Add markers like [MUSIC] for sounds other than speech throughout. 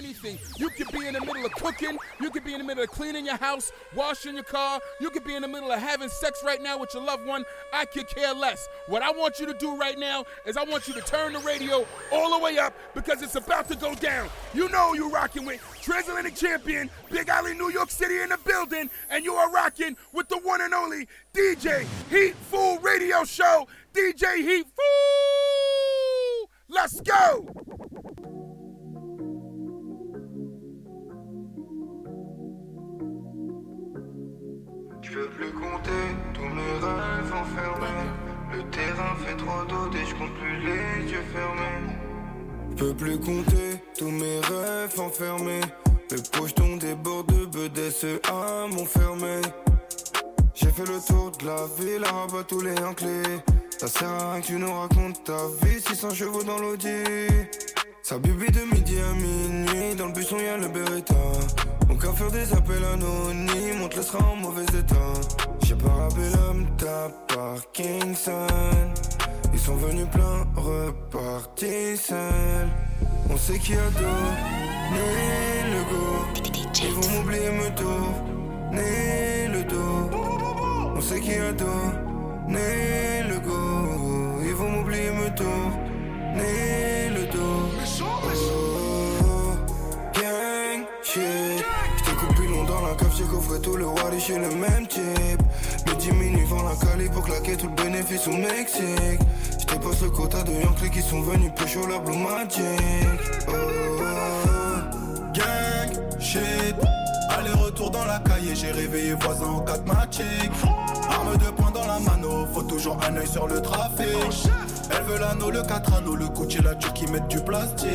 anything. You could be in the middle of cooking. You could be in the middle of cleaning your house, washing your car. You could be in the middle of having sex right now with your loved one. I could care less. What I want you to do right now is I want you to turn the radio all the way up because it's about to go down. You know you're rocking with Transatlantic Champion, Big Alley, New York City in the building, and you are rocking with the one and only DJ Heat Fool Radio Show. DJ Heat Fool! Let's go! Je veux plus compter tous mes rêves enfermés. Le terrain fait trop d'eau et je compte plus les yeux fermés. Je peux plus compter tous mes rêves enfermés. Le pocheton déborde de BDCA m'ont fermé. J'ai fait le tour de la ville, à rabat tous les clés. Ça sert à rien que tu nous racontes ta vie, 600 chevaux dans l'audi. Ça bibi de midi à minuit, dans le buisson y'a le Beretta. Mon cœur faire des appels anonymes, on te laissera en mauvais état. J'ai pas rappelé l'homme ta Parkinson. Ils sont venus plein, repartis seuls. On sait qui a donné le go. Ils vont m'oublier, me tourner le dos. On sait qui a donné le go. Ils vont m'oublier, me tourner j'ai coffré tout le roi chez le même type. Me diminue vend la cali pour claquer tout le bénéfice au Mexique. J'te passe le quota de Yankee qui sont venus chaud la Blue Magic. Oh, Gang, shit. Aller-retour dans la cahier, j'ai réveillé voisin en 4 magic. Arme de poing dans la mano, faut toujours un œil sur le trafic. Elle veut l'anneau, le 4 anneaux, le Gucci, la qui mettent du plastique.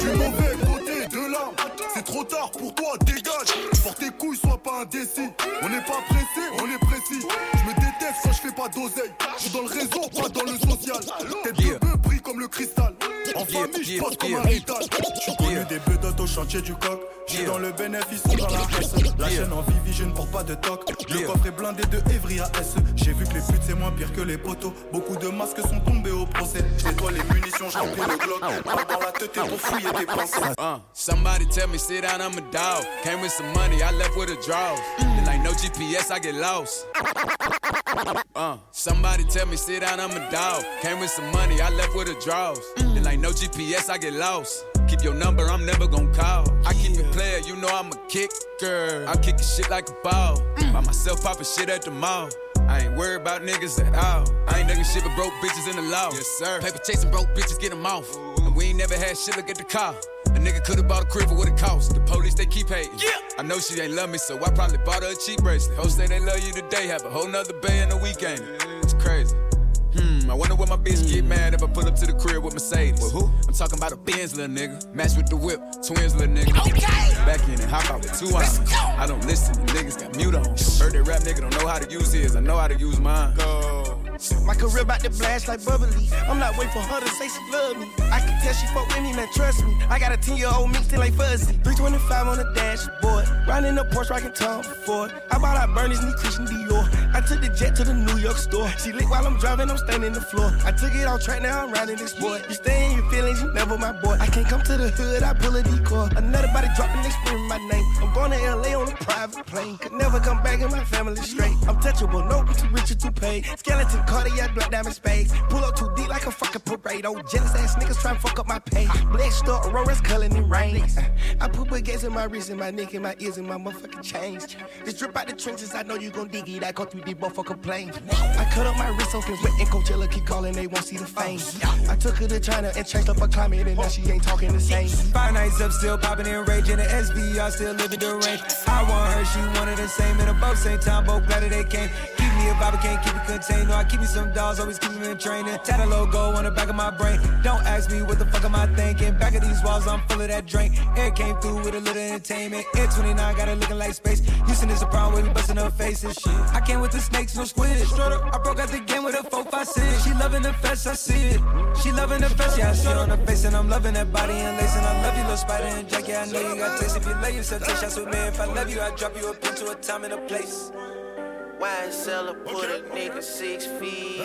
Du mauvais côté de l'arme, c'est trop tard pour toi, dégage. Porte tes couilles, sois pas indécis. On n'est pas pressé, on est précis. Je me déteste quand je fais pas d'oseille. Je suis dans le réseau, pas dans le social. Tête de bœuf brille comme le cristal. En famille, je pose comme un rital. Je suis connu des bedottes au chantier du coq. Suis dans le bénéfice, on dans la S. La chaîne en Vivi, je ne porte pas de toc. Le coffre est blindé de Evry à S. J'ai vu que les putes c'est moins pire que les poteaux. Beaucoup de masques sont tombés au procès. Toi, les munitions, je remplis le glock. Pas dans la tête pour fouiller tes pensées. Uh, somebody tell me sit down, I'm a dog. Came with some money, I left with a draws. Then like no GPS, I get lost. Uh, somebody tell me sit down, I'm a dog. Came with some money, I left with a draws. Then like no GPS, I get lost. Keep your number, I'm never gon' call. I keep it player, you know I'm a kicker. I kick shit like a ball. By myself popping shit at the mall. I ain't worried about niggas at all. I ain't nigga shit but broke bitches in the law. Yes, sir. Paper chasing broke bitches, get them off. And we ain't never had shit, look at the car. A nigga could've bought a crib for what it cost. The police, they keep hating. Yeah. I know she ain't love me, so I probably bought her a cheap bracelet. Hoes say they love you today, have a whole nother bay in the weekend. It's crazy. Hmm, I wonder what my bitch get mad if I pull up to the crib with Mercedes. With who? I'm talking about a Benz, little nigga. Match with the whip, twins, little nigga. Okay. Back in and hop out with two eyes. I don't listen, the niggas got mute on. Heard that rap nigga don't know how to use his, I know how to use mine. Go. My career about to blast like bubbly. I'm not waiting for her to say she love me. I can tell she fuck with me, man, trust me. I got a 10 year old me still like fuzzy. 325 on the dashboard. Riding the Porsche, rocking Tom Ford. I bought out Bernie's knee Christian Dior. I took the jet to the New York store. She lit while I'm driving, I'm standing the floor. I took it off track, now I'm riding this boy. You stay in your feelings, you never my boy. I can't come to the hood, I pull a decoy. Another body dropping, they screaming my name. I'm going to LA on a private plane. Could never come back in my family straight. I'm touchable, no, too rich or too paid. Skeleton cardiac, black diamond spades. Pull up too deep like a fucking parade. Oh, jealous ass niggas try to fuck up my pay. Blessed up, Aurora's culling in rain. Uh, I put baguettes in my wrist, and my neck, and my ears, and my motherfucking chains. This drip out the trenches, I know you gon' dig it. I go through the motherfucking plane. I cut up my wrist open wet and Coachella keep calling, they won't see the fame. I took her to China and changed up her climate, and now she ain't talking the same. Five nights up, still popping in rage in the SVR, still living the range. I want her, she wanted the same, and both same time, both glad that they came. Keep vibe, I can't keep it contained. No, I keep me some dolls, always keep me in training. Tat a logo on the back of my brain. Don't ask me what the fuck am I thinking. Back of these walls, I'm full of that drink. Air came through with a little entertainment. Air 29 got it looking like space. Houston is a problem with me busting her faces. Shit. I came with the snakes, no squid. Straight up, I broke out the game with a 4 5 6. She loving the fest, I see it. She loving the fest, yeah, I see it on her face. And I'm loving that body and lace. And I love you, little spider and Jack. Yeah, I know you got taste. If you love yourself, take shots with me. If I love you, I drop you up into a time and a place. Wine cellar, put a nigga six feet.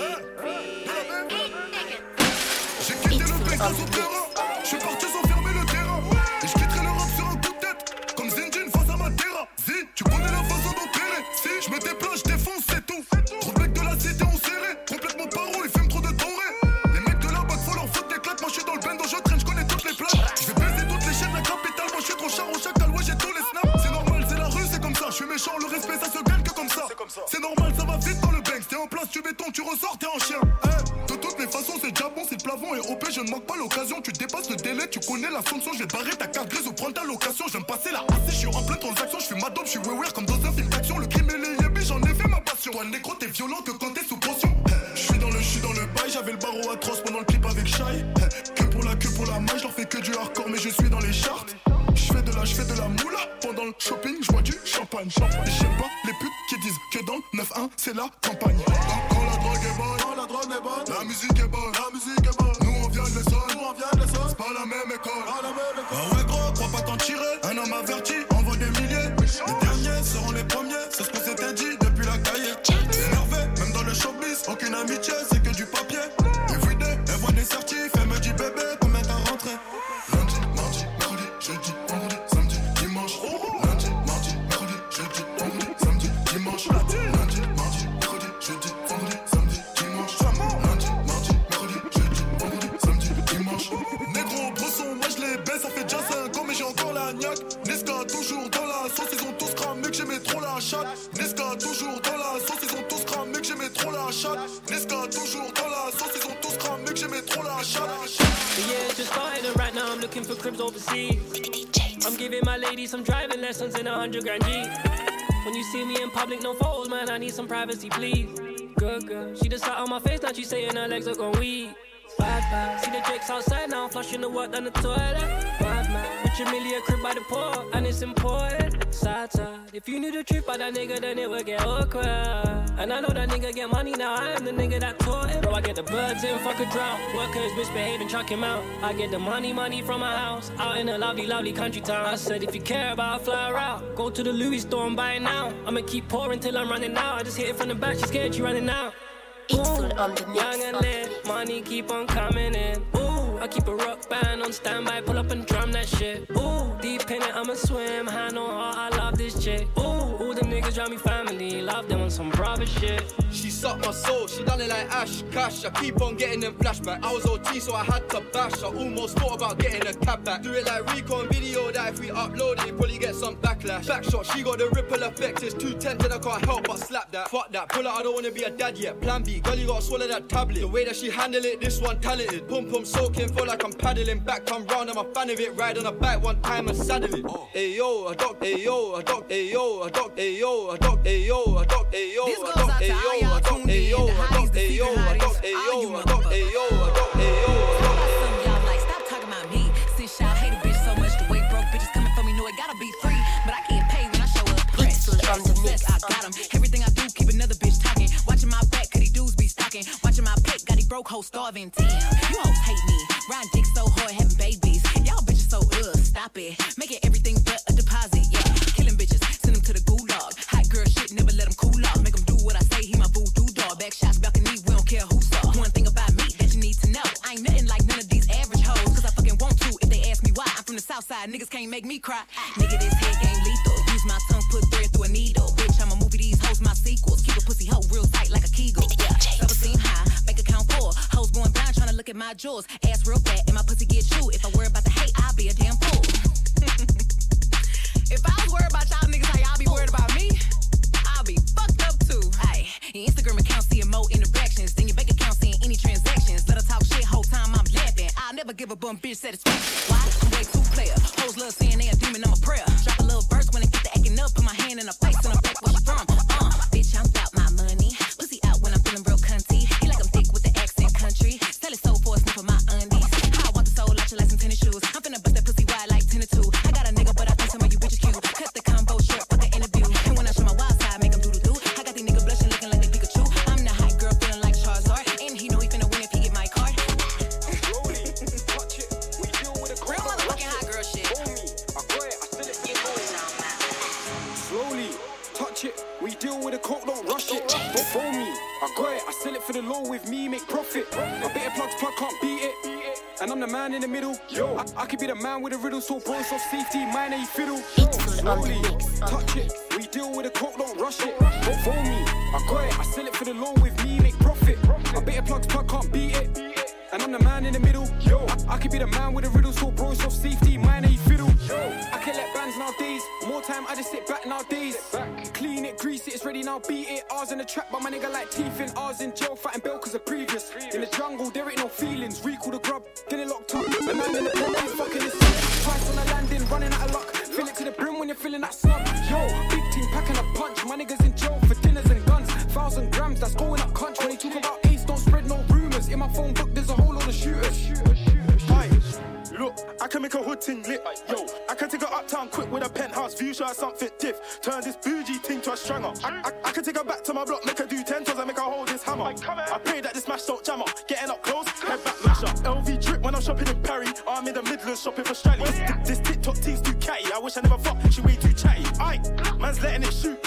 J'ai quitté le pays sans terrain. Je suis parti sans fermer le terrain. Et je quitterai l'Europe sur un coup de tête. Comme Zinjin face à ma Matera. Zin, tu connais la façon d'opérer. Si je me déplace, C'est normal, ça va vite dans le bank. T'es en place, tu béton, tu ressors, t'es en chien. Eh, de toutes les façons, c'est déjà bon, c'est le plafond et OP. Je ne manque pas l'occasion. Tu dépasses le délai, tu connais la fonction. Je vais barrer ta carte grise ou prendre ta location. J'aime passer la AC, je suis en pleine transaction. Je suis madame, je suis wear comme dans un film d'action. Le crime et les yébis, j'en ai fait ma passion. Un négro, t'es violent que quand t'es sous pension eh, je suis dans le, je suis dans le bail. J'avais le barreau atroce pendant le clip avec Shai. Eh, que pour la, que pour la main, je leur fais que du hardcore, mais je suis dans les chartes. Je fais de la, je fais de la moula. Pendant le shopping, je vois du champagne. champagne. J'aime pas les putes qui disent que dans le 9-1, c'est la campagne. Quand, la drogue est bonne, quand la drogue est bonne, la musique est bonne, la musique est bonne. Nous on vient de l'Essonne, nous on vient de l'Essonne. C'est pas la même école, pas la même école. Ah ouais gros, crois pas t'en tirer. Un homme averti, envoie des milliers. Les derniers seront les premiers, c'est ce qu'on s'était dit depuis la cahier. Énervé, même dans le showbiz, aucune amitié, c'est que du papier. Everyday, elle voit des certifs, niaque. Niska, toujours dans la sauce, ils ont tous cramé que j'aimais trop la chatte. Niska, toujours dans la sauce, ils ont tous cramé que j'aimais trop la chatte. Niska, toujours dans la sauce, ils ont tous cramé que j'aimais trop la chatte. Yeah, just started and right now I'm looking for cribs overseas. I'm giving my lady some driving lessons in a hundred grand G. When you see me in public, no photos, man, I need some privacy, please. Good girl, she just sat on my face, now she saying her legs are gone weak. Bad bad, see the jakes outside now, flushing the water down the toilet. Bad man, rich a million crib by the port, and it's important. Side side, if you knew the truth about that nigga, then it would get awkward. And I know that nigga get money now, I am the nigga that taught it. Bro, I get the birds in, fuck a drought. Workers misbehave and chuck him out. I get the money, money from my house, out in a lovely, lovely country town. I said, if you care about fly route, go to the Louis store and buy it now. I'ma keep pouring till I'm running out. I just hit it from the back, she scared you running out. Ooh, young and lit, money keep on coming in. Ooh, I keep a rock band on standby, pull up and drum that shit. Ooh, deep in it, I'ma swim, hand on heart, I love this chick. Ooh, all the niggas drive me family, love them on some brother shit. She sucked my soul, she done it like Ash Cash. I keep on getting them flashback. I was OT, so I had to bash. I almost thought about getting a cab back. Do it like recon video that if we upload it, probably get some backlash. Backshot, she got the ripple effect. It's too tempting, I can't help but slap that. Fuck that, pull out, I don't wanna be a dad yet. Plan B, girl, you gotta swallow that tablet. The way that she handle it, this one talented. Pum pum soaking, feel like I'm paddling back. Come round, I'm a fan of it. Ride on a bike one time and saddle it. Hey yo, a dog, hey yo, a dog, hey yo, a dog, hey yo, a dog, hey yo, a dog, hey yo, a dog, hey yo, a dog, hey yo, a dog, hey yo, a dog, hey yo, a dog, hey yo, a dog, hey yo, a dog. Some y'all like, stop talking about me. Since y'all hate a bitch so much, the way broke bitches coming for me, know it gotta be free. But I can't pay when I show up. Press, success, I got 'em. Everything I do, keep another bitch talking. Watching my back, cause these dudes be stalking. Watching my pay, got these broke hoes starving. Damn, you hoes hate me. Riding dick so hard, having babies. Y'all bitches so ugh, stop it. Making everything but a deposit, yeah. Killing bitches, send them to the gulag. Hot girl shit, never let them cool off. Make them do what I say, he my voodoo dog. Back shots, balcony, we don't care who saw. One thing about me that you need to know. I ain't nothing like none of these average hoes. Cause I fucking want to if they ask me why. I'm from the south side, niggas can't make me cry. Nigga, this head game lethal. My jewels. Ass real fat and my pussy get chewed. If I worry about the hate, I'll be a damn fool. [LAUGHS] if I was worried about y'all niggas, how y'all be worried about me? I'll be fucked up too. Aye, your Instagram account seeing more interactions than your bank account seeing any transactions. Let her talk shit whole time I'm laughing. I'll never give a bum bitch satisfaction. Why? I'm way too player. so Bruce auf Safety, meine ich Fiddle. Can make a hood ting lit. Yo, I can take her uptown quick with a penthouse view, show her something diff. Turn this bougie ting to a stranger. I, I, I can take her back to my block, make her do ten toes, and make her hold this hammer. I pray that this match don't jam up. Getting up close, head back masher. LV drip when I'm shopping in Paris. I'm in the Midlands shopping for Strally. This, this TikTok team's too catty. I wish I never fucked, she way too chatty. Aye, man's letting it shoot,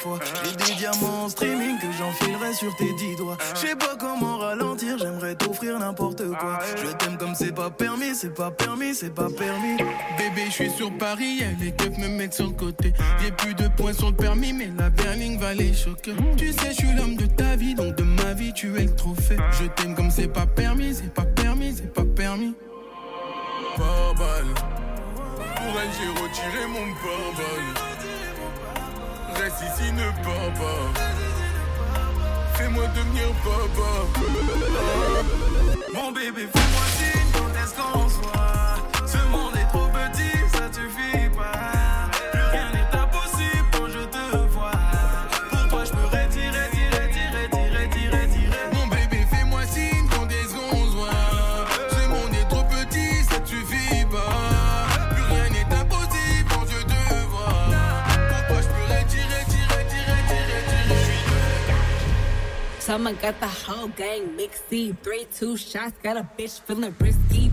fois. J'ai des diamants en streaming que j'enfilerai sur tes dix doigts. Je sais pas comment ralentir, j'aimerais t'offrir n'importe quoi. Je t'aime comme c'est pas permis, c'est pas permis, c'est pas permis. Bébé, je suis sur Paris, y'a les keufs me mettent sur le côté. J'ai plus de points sur le permis, mais la berline va les choquer. Tu sais, je suis l'homme de ta vie, donc de ma vie, tu es le trophée. Je t'aime comme c'est pas permis, c'est pas permis, c'est pas permis. Pas balle. Pour elle, j'ai retiré mon pare-balles. Reste ici, ne pars pas. Fais-moi devenir papa. Mon bébé, fais-moi signe quand est-ce. Someone got the whole gang mixy. Three, two shots, got a bitch feeling risky.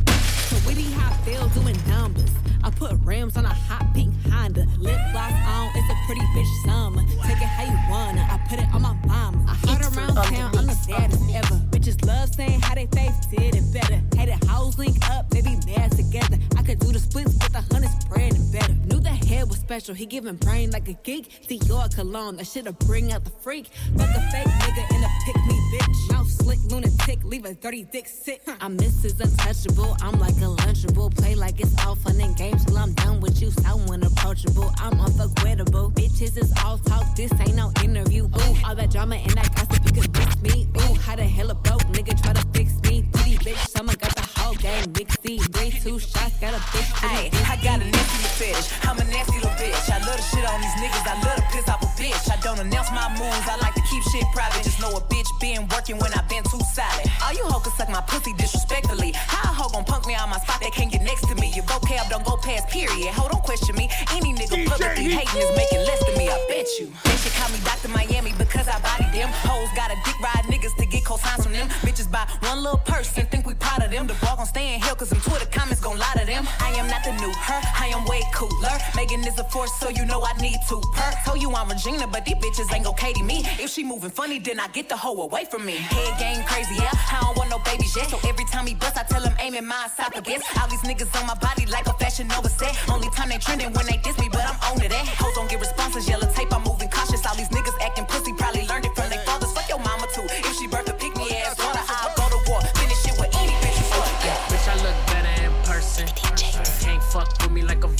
So witty, how I feel doing numbers. I put rims on a hot pink Honda. Lip gloss on, it's a pretty bitch summer. Take it how you wanna. I put it on my mama. I hot around town, I'm the baddest ever. Bitches love saying how they face did it better. Hated hoes link up, they be mad together. I could do the splits with a hundred spread and better. Knew the head was special, he giving brain like a geek. Dior cologne, that shit'll bring out the freak. Fuck a fake nigga in a pick me bitch. Mouth slick, lunatic, leave a dirty dick sick. I'm Mrs. Untouchable, I'm like a lunchable. Play like it's all fun and games till I'm done with you. So unapproachable, I'm unforgettable. Bitches is all talk, this ain't no interview. Ooh, all that drama and that gossip, you can miss me. Ooh, how the hell a broke nigga try to fix me? Pretty bitch, someone got the whole game mixy. Three, two shots, got a bitch. Ay, I got a nasty little fetish. I'm a nasty little bitch. I love to shit on these niggas. I love to piss off a bitch. I don't announce my moves. I like to keep shit private. Just know a bitch been working when I been too solid. All you hoes can suck my pussy disrespectfully. How a hoe gon' punk me on my spot that can't get next to me? Your vocab don't go past period. Ho, don't question me. Any nigga publicly hating is making less than me. I bet you. They should call me Dr. Miami because I body them. Hoes got a dick ride niggas to get cosigns from them. Bitches buy one little person, think we proud of them. The ball gon' stay in hell cause them Twitter comments gon' lie to them. I am not the new her, I am way cooler. Megan is a force, so you know I need to per. Told you I'm Regina, but these bitches ain't gon' Katie me. If she moving funny, then I get the hoe away from me. Head game crazy, yeah. I don't want no babies yet. So every time he bust, I tell him aim in my esophagus. All these niggas on my body like a fashion over set. Only time they trending when they diss me, but I'm on to that. Hoes don't get responses, yellow tape, I'm moving cautious. All these niggas acting pussy,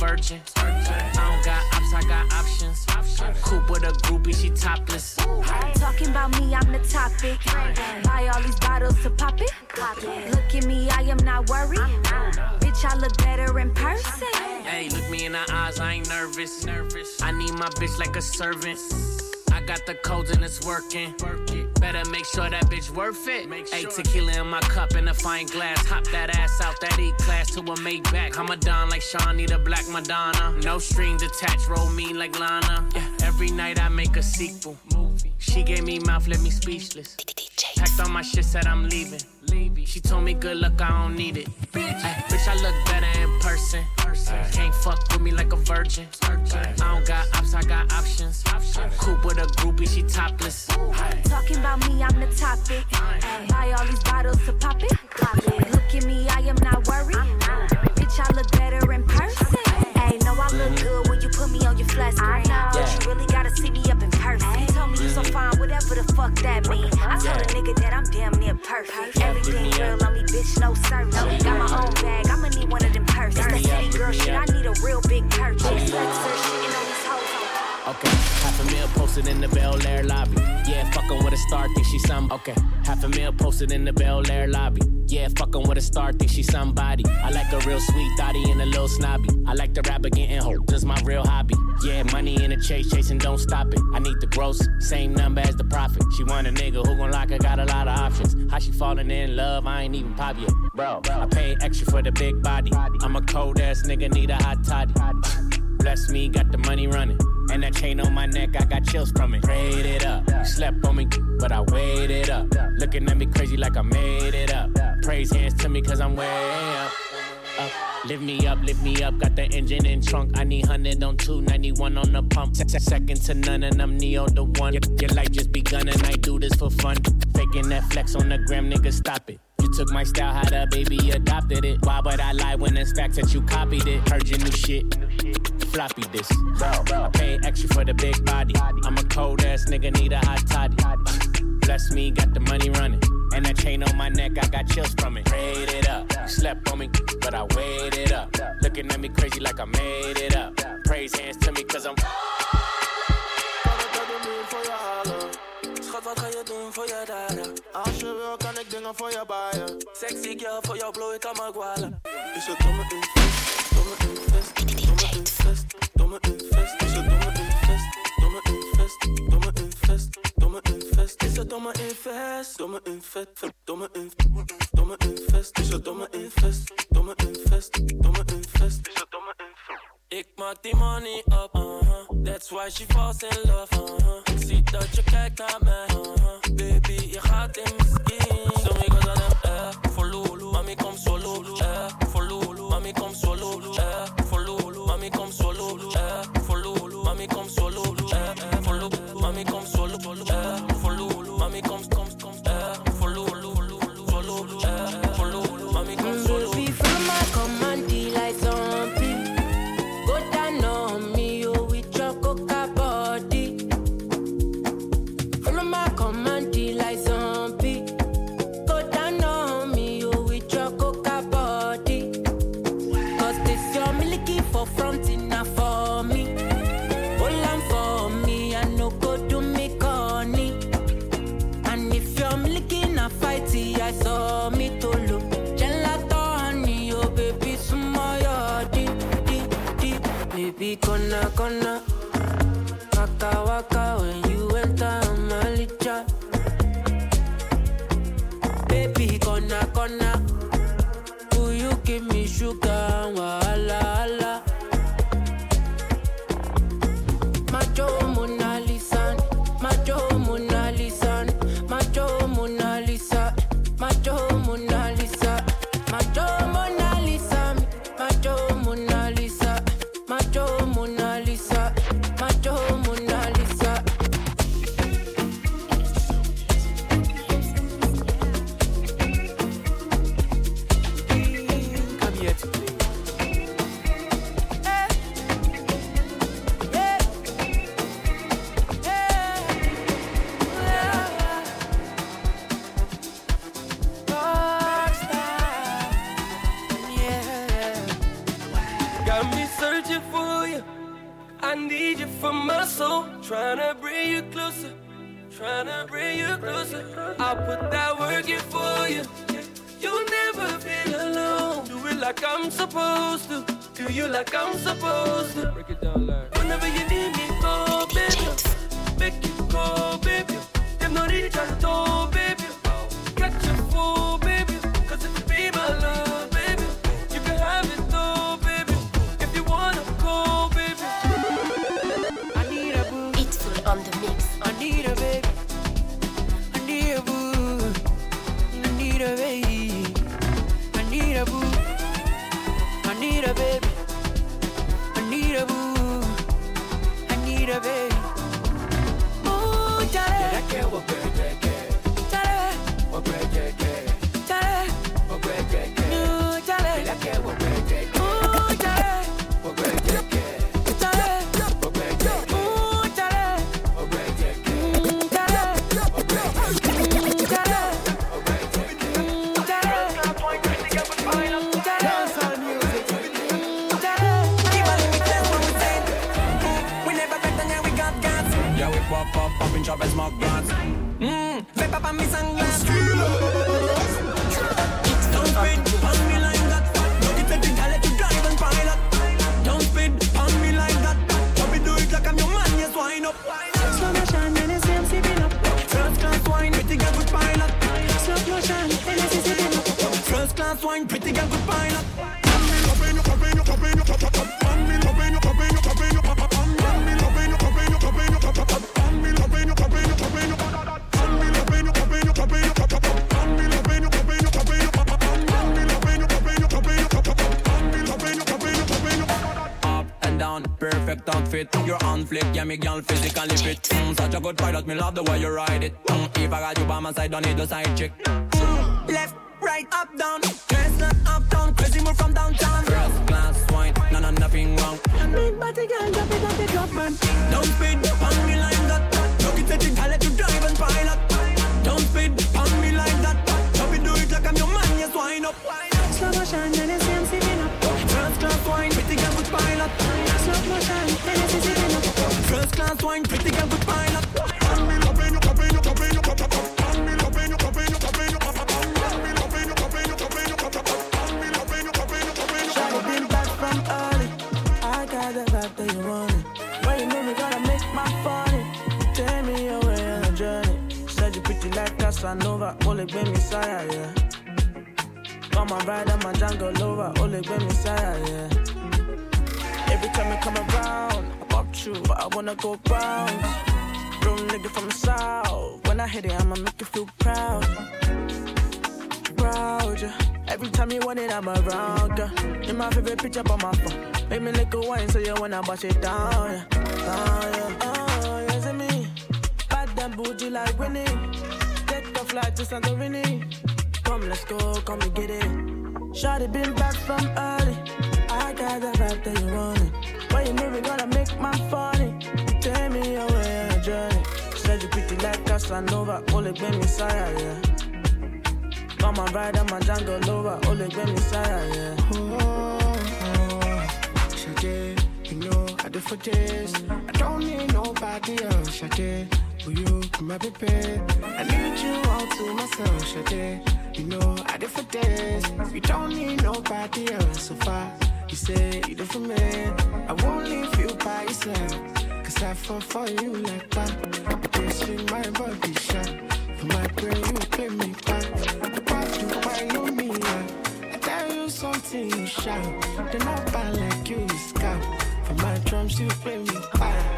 virgin. I don't got ops, I got options. Coop with a groupie, she topless. Talking about me, I'm the topic. Buy all these bottles to pop it. Look at me, I am not worried. Bitch, I look better in person. Hey, look me in the eyes, I ain't nervous. Nervous. I need my bitch like a servant. Got the codes and it's working. Better make sure that bitch worth it. Hey, tequila in my cup in a fine glass. Hop that ass out that E class to a Maybach. I'm a don like Shawnee, the Black Madonna. No strings attached, roll me like Lana. Yeah, every night I make a sequel. Movie. She gave me mouth, left me speechless. Packed all my shit, said I'm leaving. She told me good luck, I don't need it. Bitch, bitch I look better in person. Can't fuck with me like a virgin. I don't got ops, I got options. Coop with a groupie, she topless. Talking about me, I'm the topic. Buy all these bottles to pop it. Look at me, I am not worried. Bitch, I look better in person. Ay, know I look good you put me on your flat screen. Yeah. But you really gotta see me up in person. Ay. Told me you so mm-hmm. fine, whatever the fuck that mean. I told a nigga that I'm damn near perfect. Everything real on me, bitch, no service. Got my own bag, I'ma need one of them purses. It's the city girl shit, I need a real big purchase. Flexer shit, and I'm Okay, half a meal posted in the Bel Air lobby. Yeah, fucking with a star, think she some. Okay, half a meal posted in the Bel Air lobby. Yeah, fucking with a star, think she somebody. I like a real sweet thotty and a little snobby. I like the rapper getting hoe, just my real hobby. Yeah, money in the chase, chasing, don't stop it. I need the gross, same number as the profit. She want a nigga who gon' lock her, got a lot of options. How she falling in love, I ain't even pop yet. Bro, I pay extra for the big body. I'm a cold ass nigga, need a hot toddy. Bless me, got the money running. And that chain on my neck, I got chills from it. Prayed it up. Slept on me, but I waited up. Looking at me crazy like I made it up. Praise hands to me, cause I'm way up. Up. Lift me up, lift me up, got the engine in trunk. I need 100 on 291 on the pump. Se- se- Second to none, and I'm Neo the one. Your, your life just begun, and I do this for fun. Faking that flex on the gram, nigga, stop it. You took my style, how the baby adopted it. Why would I lie when it's facts that you copied it? Heard your new shit. Floppy disk. I pay extra for the big body. I'm a cold ass nigga, need a hot toddy. Bless me, got the money running. And that chain on my neck, I got chills from it. Prayed it up. Slept on me, but I waited up. Looking at me crazy like I made it up. Praise hands to me, cause I'm. Wat ga je doen voor je daden? Als je wil, kan ik dingen voor je baaien. Sexy girl, voor jou blow ik aan mijn gwalen. Is het domme invest, domme invest, domme invest, domme invest. Is het domme invest, domme invest, domme invest, domme invest. Is het domme invest, domme invest, domme invest, domme invest. Is het domme invest, domme invest, domme invest. Is het domme invest. Ik maak die money up, uh-huh. That's why she falls in love, uh-huh. Ik zie dat je kijkt naar mij, uh-huh. Baby, je gaat in mijn skin. Sommige dan hem, eh, voor Lulu. Mami, kom solo, eh, gonna, gonna. Me girl physically fit. Mm, such a good pilot, me love the way you ride it. Mm, if I got you by my side, don't need a side chick. Left, right, up, down. Dress not up, down, crazy move from downtown. First class wine, no, no, nothing wrong. Big body girl, drop it, drop it, drop man. Don't speed on me like that. Look it at the girl, let you drive and pilot. Don't speed on me like that. Don't be do it like I'm your man, yes, wind up. Slow motion, when I see I'm sipping up. First class wine, pretty girl, good pilot. Slow motion, when I dance wine, pretty girl with pine up. Nova, only bring me sire, yeah. Come my ride on my jungle over, only be me sire, yeah. Every time I come around, I but I wanna go round. Real nigga from the south. When I hit it, I'ma make you feel proud. Proud, yeah. Every time you want it, I'm around, girl. In my favorite picture on my phone. Make me lick a wine so you wanna bust it down, yeah. Down, yeah. Oh, yes, it's me. Bad and bougie like Winnie. Take a flight to Santorini. Come, let's go, come and get it. Shawty been back from early. I got the vibe that you wanted. When you moving, gonna make my funny. You take me away on a journey. Said you pretty like Casanova. Only been Messiah, yeah. Come on, ride on my jungle lover. Only been Messiah, yeah. Oh, oh, oh, Shade, you know I do for this. I don't need nobody else, Shade. For you, come my baby. I need you all to myself, Shade. You know I do for this. You don't need nobody else so far. You say you do for me. I won't leave you by yourself. Cause I fall for you like that. This in my body shot. For my brain, you play me back. What you on me. I tell you something, you shout. Then I buy like you, you scout. For my drums, you play me back.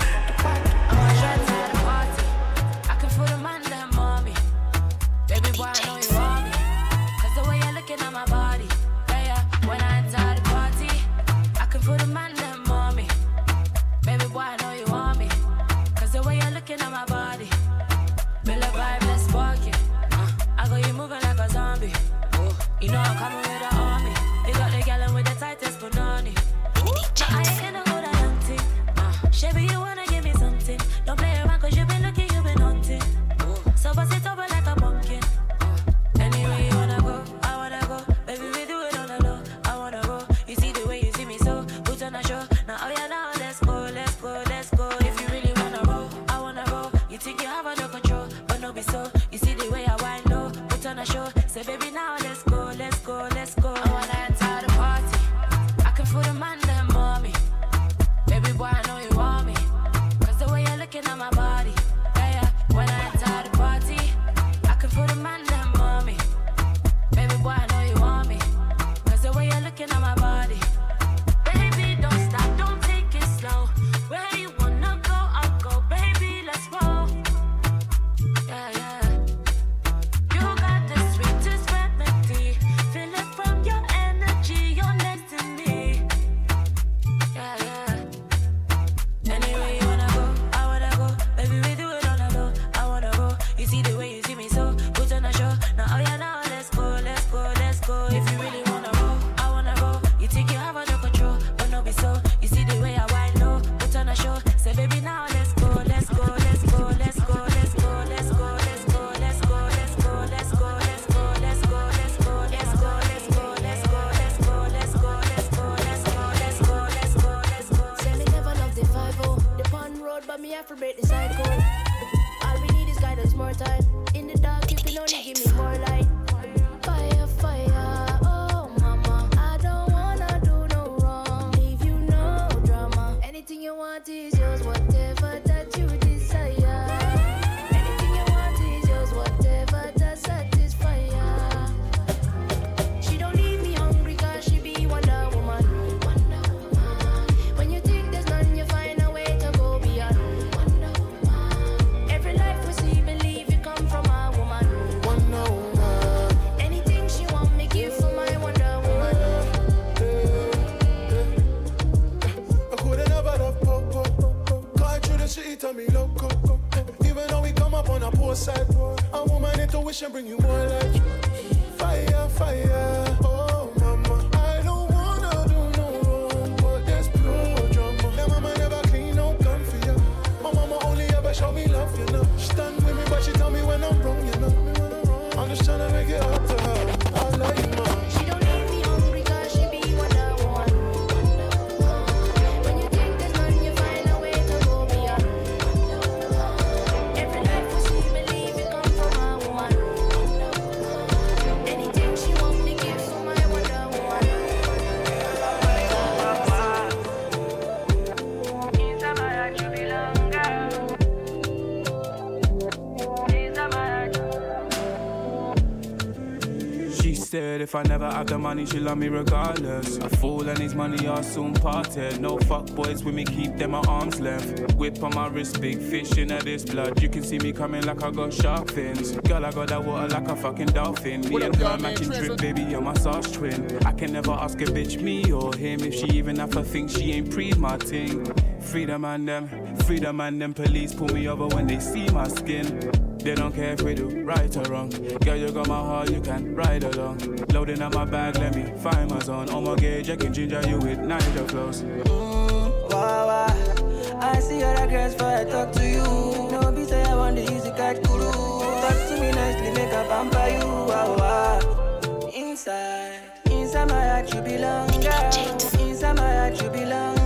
If I never have the money, she love me regardless. A fool and his money are soon parted. No fuck boys with me, keep them at arm's length. Whip on my wrist, big fish in this blood. You can see me coming like I got shark fins. Girl, I got that water like a fucking dolphin. Me and her matching drip, baby, you're my sauce twin. I can never ask a bitch me or him if she even have to think she ain't pre my ting. Freedom and them, freedom and them police pull me over when they see my skin. They don't care if we do right or wrong. Girl, you got my heart, you can ride along. Loading up my bag, let me find my zone. On my gauge, I can ginger you with Niger flows. Wow, wow. I see other girls for I talk to you. No, be say I want the easy catch guru. Talk to me nicely, make a pamper you. Wow, wow. Inside, inside my heart you belong, girl. Inside my heart you belong,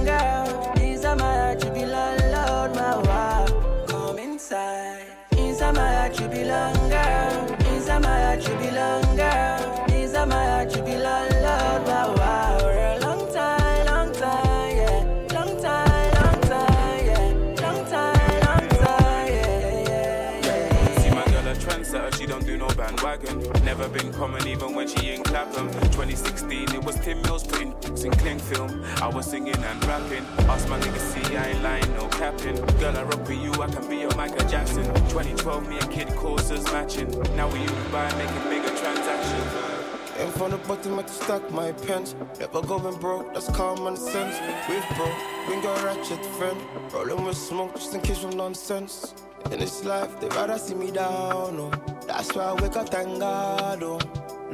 Been common even when she ain't clapping. 2016, it was Tim Mills putting in cling film. I was singing and rapping. Ask my nigga see, I ain't lying, no capping. Girl, I rock with you, I can be your Michael Jackson. 2012, me and Kid courses matching. Now we you by making bigger transactions. Came from the bottom, had to stack my pens. Never going broke, that's common sense. With bro, bring your ratchet friend. Rolling with smoke just in case of nonsense. In this life, they rather see me down, oh. That's why I wake up, thank God, oh.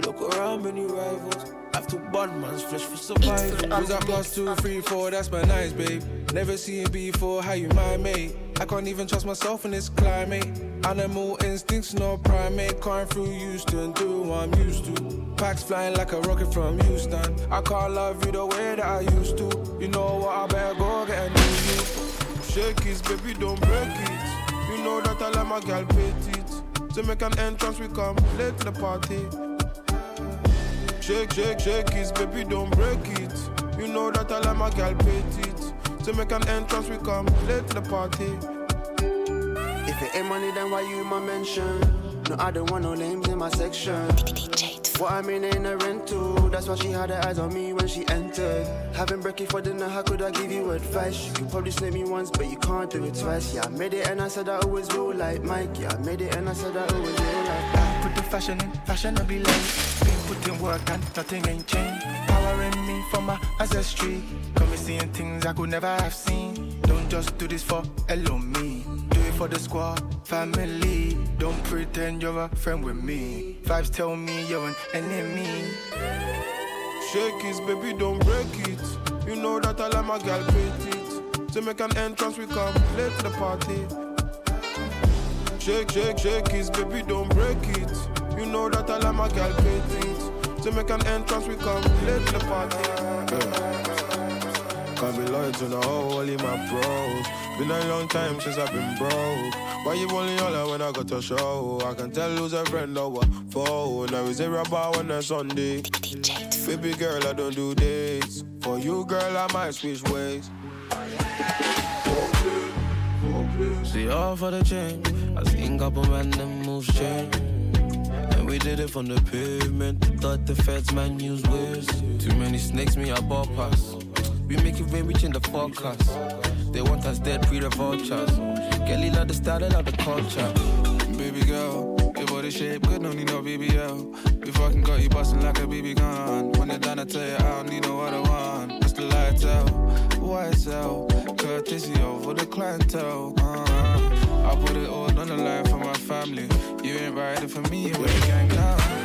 Look around, many rivals. Have to burn man's flesh for survival. Was that plus two, three, four? That's my nice, babe. Never seen before, how you my mate? I can't even trust myself in this climate. Animal instincts, no primate. Can't through Houston, do what I'm used to. Packs flying like a rocket from Houston. I can't love you the way that I used to. You know what? I better go get a new you. Shake it, baby, don't break it. You know that I like my girl petite. To make an entrance, we come late to the party. Shake, shake, shake it, baby, don't break it. You know that I like my girl petite. To make an entrance, we come late to the party. If it ain't money, then why you in my mention? No, I don't want no names in my section. What I mean ain't a rental. That's why she had her eyes on me when she entered. Having brekkie for dinner, how could I give you advice? You probably slay me once, but you can't do it twice. Yeah, I made it and I said I always will like Mike. Yeah, I made it and I said I always will like I put the fashion in, fashion will be late. Been putting work and nothing ain't changed. Powering me from my ancestry. Me seeing things I could never have seen. Don't just do this for hello me. Do it for the squad, family. Don't pretend you're a friend with me. Vibes tell me you're an enemy. Shake it, baby, don't break it. You know that I like my girl petite. To make an entrance, we come late to the party. Shake, shake, shake it, baby, don't break it. You know that I like my girl petite. To make an entrance, we come late to the party. Can't be loyal to the whole of my bros. Been a long time since I've been broke. Why you only holler when I got a show? I can tell who's a friend or a foe. Now is it about when it's Sunday? Baby girl, I don't do this. For you, girl, I might switch ways. See all for the change. I seen couple random moves change. And we did it from the pavement. Thought the feds man use waves. Too many snakes, me I ball pass. We make it rain, reaching the forecast. They want us dead, pre the vultures. Kelly love the style, they love the culture. Baby girl, your body shape good, no need no BBL. We fucking got you bustin' like a BB gun. When you're done, I tell you I don't need no other one. It's the lights out, out. Courtesy over the clientele. Uh, I put it all on the line for my family. You ain't riding for me, we're the gang now.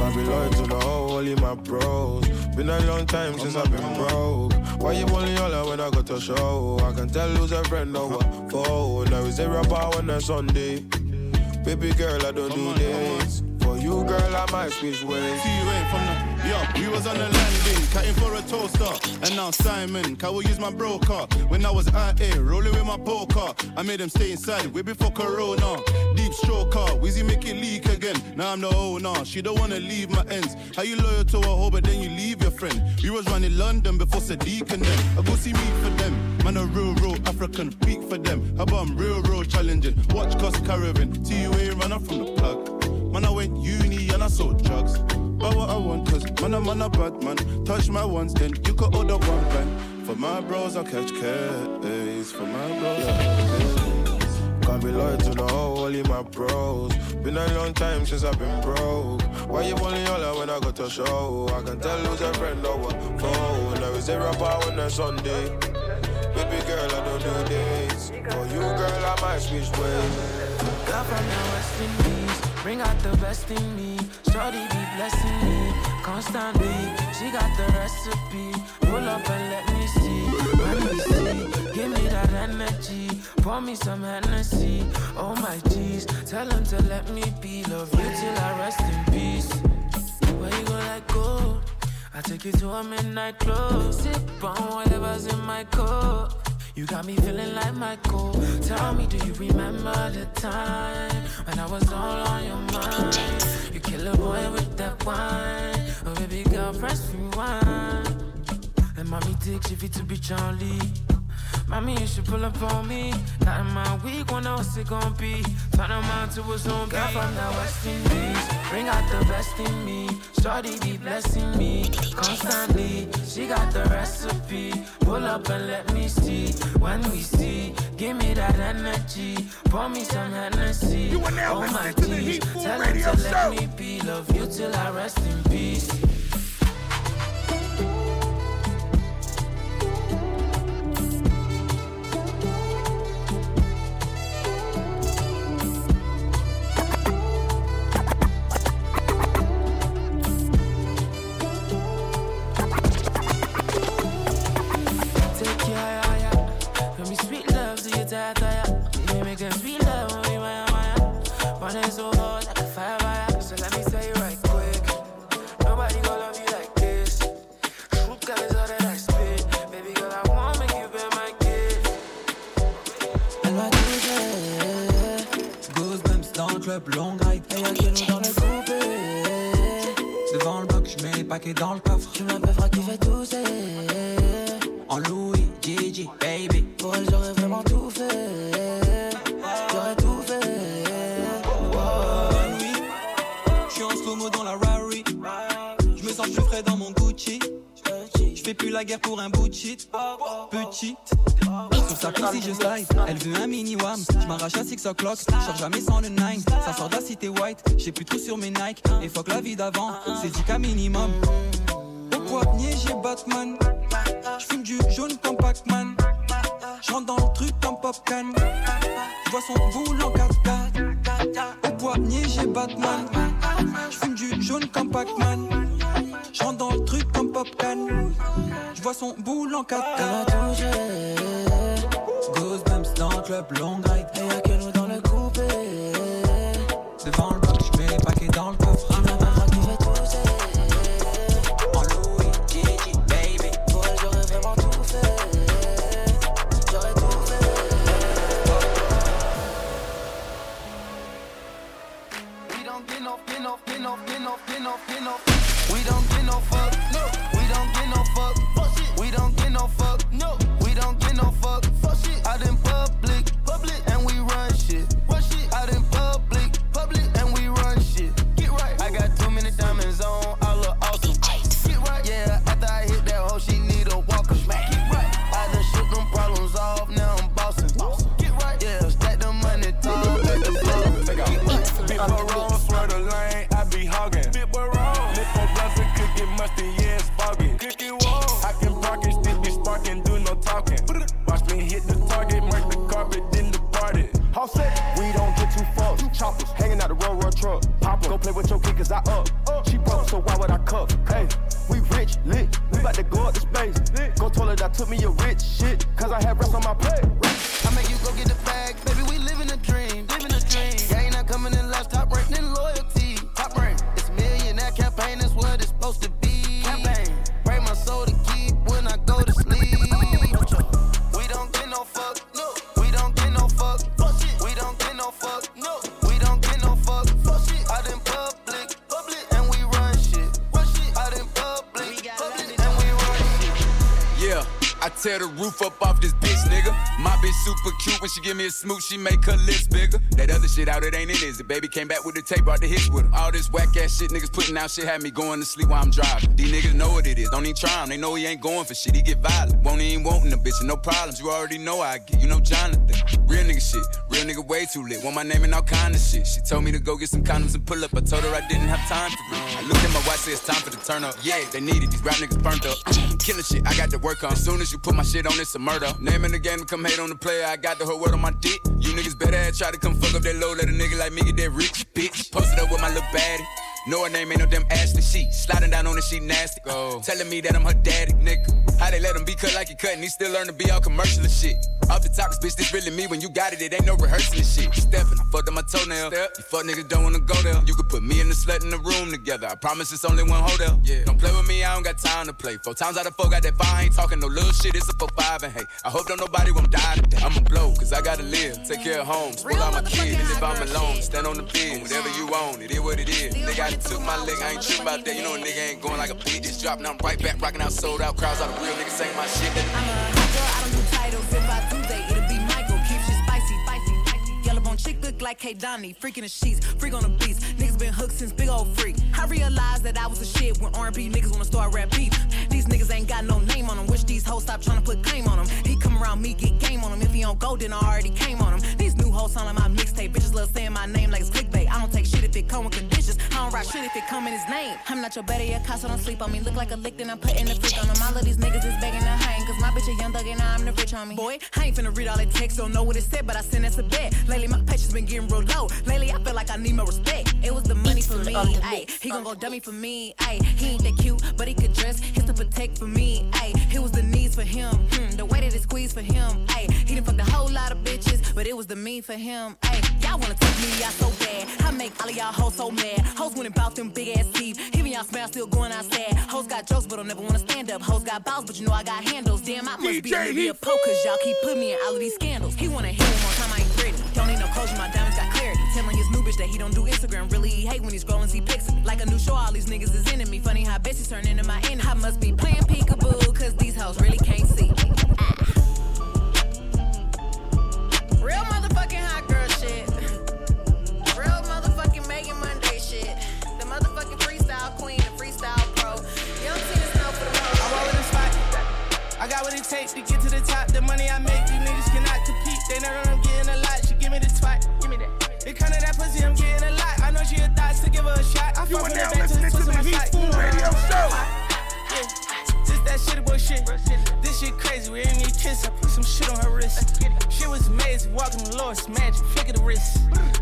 Can't be loyal to the whole, only my bros. Been a long time since I've been broke. Why you only holler when I got to show? I can tell who's a friend or what foe. Now is there a bar on a Sunday? Baby girl, I don't do this. You, girl, I might switch ways. See you ain't from the Yo, we was on the landing, cutting for a toaster. And now Simon, can we use my broker? When I was out here, rolling with my poker, I made them stay inside, way before Corona. Deep stroker, Wheezy make it leak again. Now I'm the owner, she don't wanna leave my ends. How you loyal to a hoe, but then you leave your friend? We was running London before Sadiq and them. I go see me for them. Man, a real, real African, peak for them. How about I'm real, real challenging? Watch cost caravan, TUA run up from the plug. Man, I went uni and I sold drugs But what I want, cause man, I'm on a bad man. Touch my ones, then you could order one bang. For my bros, I'll catch case. For my bros, I'll Can't be loyal to the whole, only my bros. Been a long time since I've been broke. Why you only holler when I got to show? I can tell who's a friend or what foe. Now is there a bar on a Sunday? Baby girl, I don't do this. For you, girl, I might switch ways. Girl from the West Indies, bring out the best in me. Shorty be blessing me constantly. She got the recipe. Pull up and let me see. Let me see. Give me that energy. Pour me some Hennessy. Oh my G's. Tell him to let me be. Love you till I rest in peace. Where you gonna let go? I take you to a midnight club. Sip on whatever's in my cup. You got me feeling like Michael. Tell me, do you remember the time when I was all on your mind? You kill a boy with that wine. Oh, baby girl, press rewind. And mommy takes you to be Charlie. Mommy, you should pull up on me. Not in my week, when else it gon' be? Turn around to a zombie. Girl from the West Indies, bring out the best in me. Shorty be blessing me constantly. She got the recipe. Pull up and let me see. When we see, give me that energy. Pour me some Hennessy. You are now oh my listening to the Heat Food Tell Radio to Show. let me be. Love you till I rest in peace. 6 o'clock, jamais sans le 9 Ça sort de cité white, j'ai plus trop sur mes Nike. Et fuck la vie d'avant, c'est 10 minimum. Au poignet j'ai Batman. J'fume du jaune comme Pac-Man. J'rentre dans le truc comme Popcan J'vois son boule en 4x4 Au poignet j'ai Batman. J'fume du jaune comme Pac-Man. J'rentre dans le truc comme Popcan J'vois son boule en 4x4 Goosebumps dans le club, Et que nous dans le coupé Devant le bloc, j'mets les paquets dans le coffre Tu m'as qui fait En Louis, Gigi, baby Pour elle j'aurais vraiment tout fait J'aurais tout We don't get no, get no, get no, get no, get no, get no. We don't get no fuck. No. We don't get no. We don't get no fuck. No. We don't get no fuck. Fuck shit. Out she give me a smooch, she make her lips bigger. That other shit out, it ain't it, is it? Baby came back with the tape, brought the hits with. All this whack ass shit niggas putting out shit had me going to sleep while I'm driving. These niggas know what it is, don't even try him. They know he ain't going for shit, he get violent. Won't even wantin' a bitch, and no problems. You already know I get, you know Jonathan. Real nigga shit, real nigga way too lit. Want my name and all kind of shit. She told me to go get some condoms and pull up. I told her I didn't have time for it. I looked at my watch, said it's time for the turn up. Yeah, they need it, these rap niggas burnt up. Killing shit, I got to work on. As soon as you put my shit on, it's a murder. Name in the game, come hate on the player. I got the whole word on my dick. You niggas better try to come fuck up that low. Let a nigga like me get that rich bitch. Posted up with my little baddie. No, her name ain't no damn Ashley She Sliding down on the sheet nasty. Go. Telling me that I'm her daddy, nigga. How they let him be cut like he cut and he still learn to be all commercial and shit. Off the top, 'cause bitch, this really me. When you got it, it ain't no rehearsing and shit. Steppin', I fucked up my toenail. You fuck niggas don't wanna go there. You could put me and the slut in the room together. I promise it's only one hotel. Yeah. Don't play with me, I don't got time to play. Four times out of four, got that fire. I ain't talking no little shit. It's a four five and hey, I hope don't nobody won't die today. I'ma blow, cause I gotta live. Take care of home, spoil out my kids. And if I'm alone, stand on the bed. Whatever you want, it is what it is. Nigga, I took my lick. I ain't tripping about that. You know a nigga ain't going like a beat. Just dropping, I'm right back, rocking out, sold out crowds. All the real niggas saying my shit. Do, they it'll be Michael. Keep shit spicy, spicy, spicy. Yellow bone chick look like K Donnie. Freaking the sheets, freak on the beats. Niggas been hooked since big old freak. I realized that I was a shit when R&B niggas wanna start rap beef. These niggas ain't got no name on them. Wish these hoes stop trying to put claim on them. He come around me, get game on him. If he don't go, then I already came on him. These new hoes like my mixtape. Bitches love saying my name like it's clickbait. I don't take shit if it come with conditions. I don't rock shit if it come in his name. I'm not your better, your so don't sleep on me. Look like a lick, then I'm putting the freak on them. All of these niggas is begging to hang. Cause my bitch a young thug and I'm the rich homie. Boy, I ain't finna read all that text, don't know what it said, but I sent us a bet. Lately, my patience been getting real low. Lately, I feel like I need more respect. It was the money for me, ayy. He gon' go dummy for me, ayy. He ain't that cute, but he could dress. He's to protect for me, ayy. It was the needs for him, hmm, the way that it squeezed for him, ayy. He done fucked a whole lot of bitches, but it was the me for him, ayy. Y'all wanna take me out so bad. I make all of y'all hoes so mad. Hoes went about them big ass teeth. Even y'all smile still going outside. Hoes got jokes, but don't never wanna stand up. Hoes got balls, but you know I got handles. Damn, I must be DJ Olivia Pope, cause y'all keep putting me in all of these scandals. He wanna hit one more time, I ain't ready. Don't need no closure, my diamonds got clarity. Telling his new bitch that he don't do Instagram. Really, he hate when he's scrolling, see pics me. Like a new show, all these niggas is into me. Funny how Bessie's turn into my enemy. I must be playing peekaboo, cause these hoes really can't see me. Real motherfucking hot girl shit. Real motherfucking Megan Monday shit. The motherfucking freestyle queen, the freestyle pro. Young Tina Snow for the. I got what it takes to get to the top. The money I make, these niggas cannot compete. They know that I'm getting a that. It kinda that pussy, I'm getting a lot. I know she a thought to give her a shot. I You fuck are with now her to the listening to the Heat side. Food Radio Show. Yeah. This that shit boy shit. This shit crazy. We ain't need kiss. I put some shit on her wrist. Shit was amazing. Walking the Lord's magic. Flick of the wrist.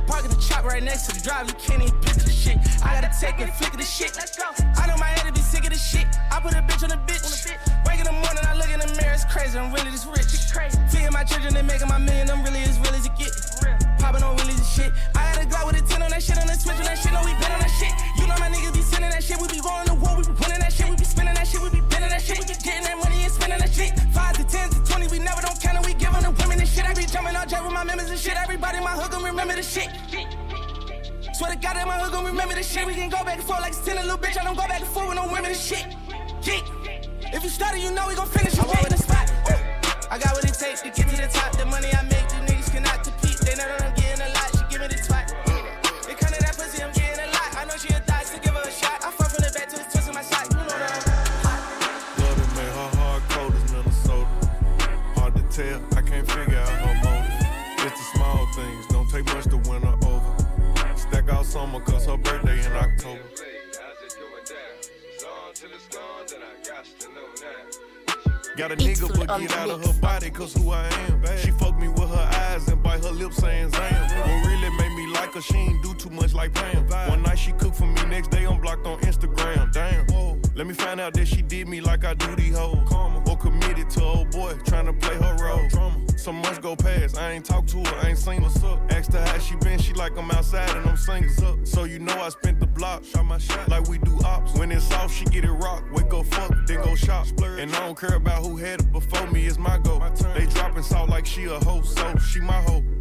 Parking the chop right next to the drive. You can't even picture the shit. I gotta take it. Flick of the shit. Let's go. I know my head to be sick of the shit. I put a bitch on the bitch. Wake in the morning, I look in the mirror. It's crazy. I'm really this rich. Feeding my children and making my million. I'm really as real as it get. Popping on wheelies and shit. I had a Glock with a 10 on that shit on the switch on that shit. No, we been on that shit. You know my niggas be sending that shit. We be going to war. We be winning that shit. We be spending that shit. We be bending that shit. We be getting that money and spending that shit. Five to ten to twenty. We never don't count it. We giving the women this shit. I be jumping on jet with my members and shit. Everybody in my hood gon' remember the shit. Swear to God that my hood gon' remember the shit. We can go back and forth like it's 10 a little bitch. I don't go back and forth with no women and shit. Yeah. If you started, you know we gon' finish. I roll with the spot. I got what it takes to get to the top. The money I make, Got a get out of her body, cause who I am. She fuck me with her eyes and bite her lips saying Zam. What really made me like her, she ain't do too much like Pam. One night she cooked for me, next day I'm blocked on Instagram. Damn. Let me find out that she did me like I do these hoes. Or committed to old boy, trying to play her role. Some months go past, I ain't talked to her, I ain't seen her. Up. Asked her how she been, she like I'm outside and I'm singing. Up. So you know I spent the block, shot my shot like we do ops. When it's off, she get it rock. Wake up, fuck, then go shop. And I don't care about who had it before me, it's my goal. They dropping salt like she a hoe, so she my hoe.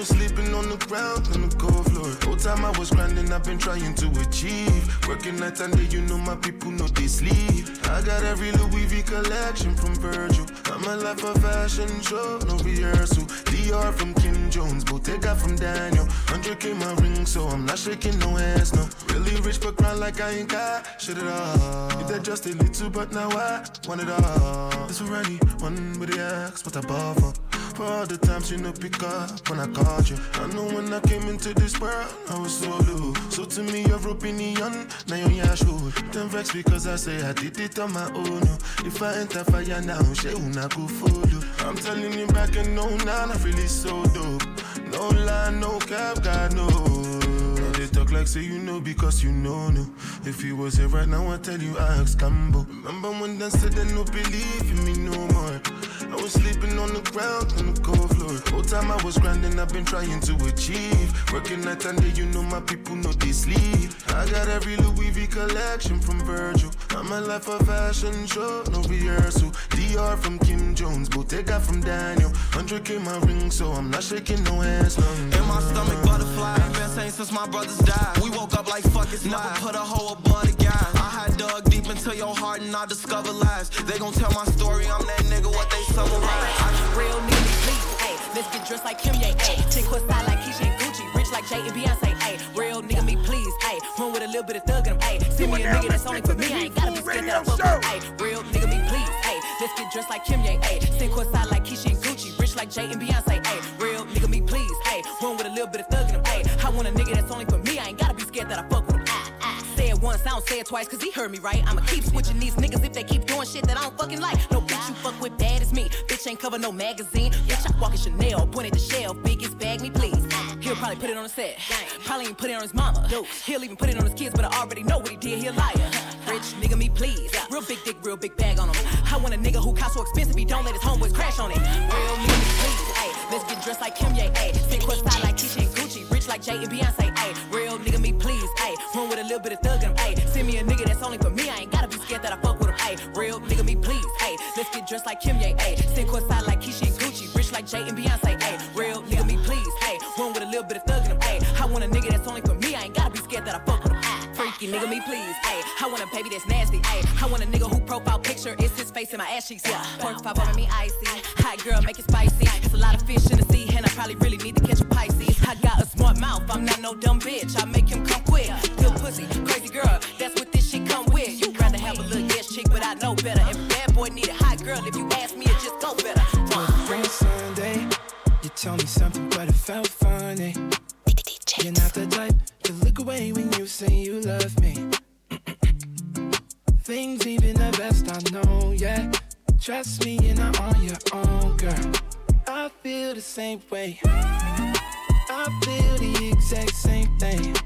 was sleeping on the ground on the cold floor. Whole time I was grinding, I've been trying to achieve. Working night and day, you know my people know they sleep. I got every Louis V collection from Virgil. I'm a life of fashion show, no rehearsal. Dior from Kim Jones, Bottega from Daniel. 100k my ring, so I'm not shaking no hands, no. Really rich, but grind like I ain't got shit at all. If that just a little, but now I want it all. It's already one with the axe, but I bought for. For all the times you no pick up when I called you. I know when I came into this world, I was so low. So to me, your opinion, now you're your shoe. Then vex because I say I did it on my own. If I enter fire now, she una go follow. I'm telling you back and no, now I really so dope. No lie, no cap, God no. Now They talk like say you know because you know no. If you was here right now, I tell you I ask Cambo. Remember when they said they no believe in me no more. Was sleeping on the ground on the cold floor. Whole time I was grinding, I've been trying to achieve. Working night and day, you know my people know they sleep. I got every Louis V collection from Virgil. I'm a life of fashion show, no rehearsal. Dior from Kim Jones, Bottega from Daniel. 100k my ring, so I'm not shaking no hands. No, In my stomach, butterfly. Ain't been same since my brothers died. We woke up like fuck it's Never put a hoe above the guy. I dug deep into your heart and I discovered lies. They gon' tell my story, I'm that nigga, what they summarize. Real nigga, me please, ayy. Let's get dressed like Kim Ye, ayy. Chick with style like Keyshia and Gucci. Rich like Jay and Beyonce, ayy. Real nigga, me please, ayy. Run with a little bit of thug in him. Send me a nigga that's only for me, I ain't gotta be scared that I fuck with, ayy. Real nigga, me please, ayy. Let's get dressed like Kim Ye, ayy. Sing style like Keyshia and Gucci. Rich like Jay and Beyonce, say it twice, cause he heard me right. I'ma keep switching these niggas if they keep doing shit that I don't fucking like. No bitch, you fuck with bad as me. Bitch ain't cover no magazine. Bitch, I walk in Chanel, pointed the shell. Biggest bag me, please. He'll probably put it on the set. Probably even put it on his mama. He'll even put it on his kids, but I already know what he did. He a liar. Rich nigga, me please. Real big dick, real big bag on him. I want a nigga who costs so expensive, he don't let his homeboys crash on it. Real me please. Ayy, let's get dressed like Kim Ye. Fit quest style like Keyshia and Gucci. Rich like Jay and Beyonce. Ayy, real nigga, me please. Ayy, run with a little bit of thug in him. Dressed like Kim Ye. Ayy, sit style like Keyshia and Gucci. Rich like Jay and Beyonce. Ayy, real nigga, me please. Ayy, One with a little bit of thug in him. Ayy, I want a nigga that's only for me. I ain't gotta be scared that I fuck with him. Freaky nigga, me please. Ayy, I want a baby that's nasty. Ayy, I want a nigga who profile picture is his face in my ass cheeks. Yeah, pork five over me icy. Hot girl, make it spicy. It's a lot of fish in the sea, and I probably really need to catch a Pisces. I got a smart mouth, I'm not no dumb bitch. I make know, yeah. Trust me, you're not on your own, girl. I feel the same way. I feel the exact same thing.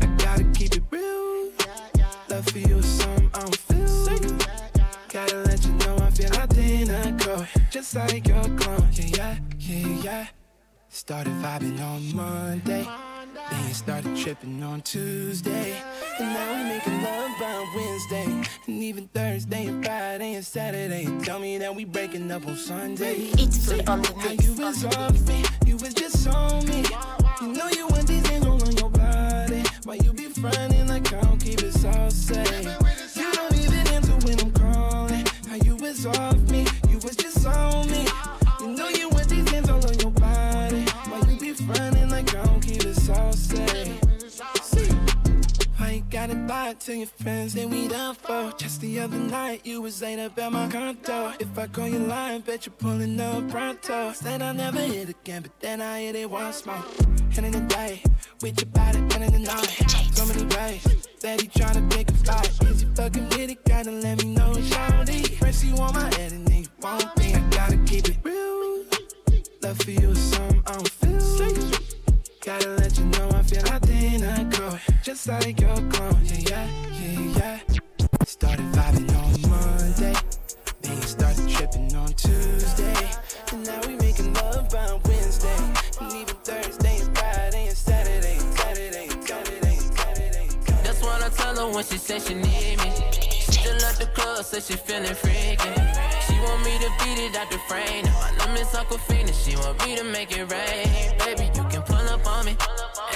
I gotta keep it real. Love for you is something I don't feel. Gotta let you know I feel identical, just like your clone. Yeah, yeah, yeah, yeah. Started vibing on Monday, then you started tripping on Tuesday, and now we making love by Wednesday, and even Thursday and Friday and Saturday. You tell me that we breaking up on Sunday. It's full on the How you was off me, you was just on me. You know you want these things all on your body. Why you be fronting like I don't keep it so safe? You don't even answer when I'm calling. How you was off me, you was just on me. Tell your friends that we done for. Just the other night, you was ain't up at my condo. If I call you lying, bet you're pulling up pronto. Said I'll never hit again, but then I hit it once more. End of the day, with your body, end of the night. So many ways that he tryna pick a fight. Is you fucking with it? Gotta let me know, shawty. First you on my head and then you want me. I gotta keep it real. Love for you is something I don't. Gotta let you know I feel identical. Just like your glow, yeah, yeah, yeah, yeah. Started vibing on Monday. Then you started tripping on Tuesday. And now we making love by Wednesday. And even Thursday and Friday and Saturday, Saturday, Saturday, Saturday. That's what I tell her when she say she need me. Still at the club, say she feeling freaky. She want me to beat it out the frame. Now my name is Aquafina, she want me to make it rain. Baby, you up on me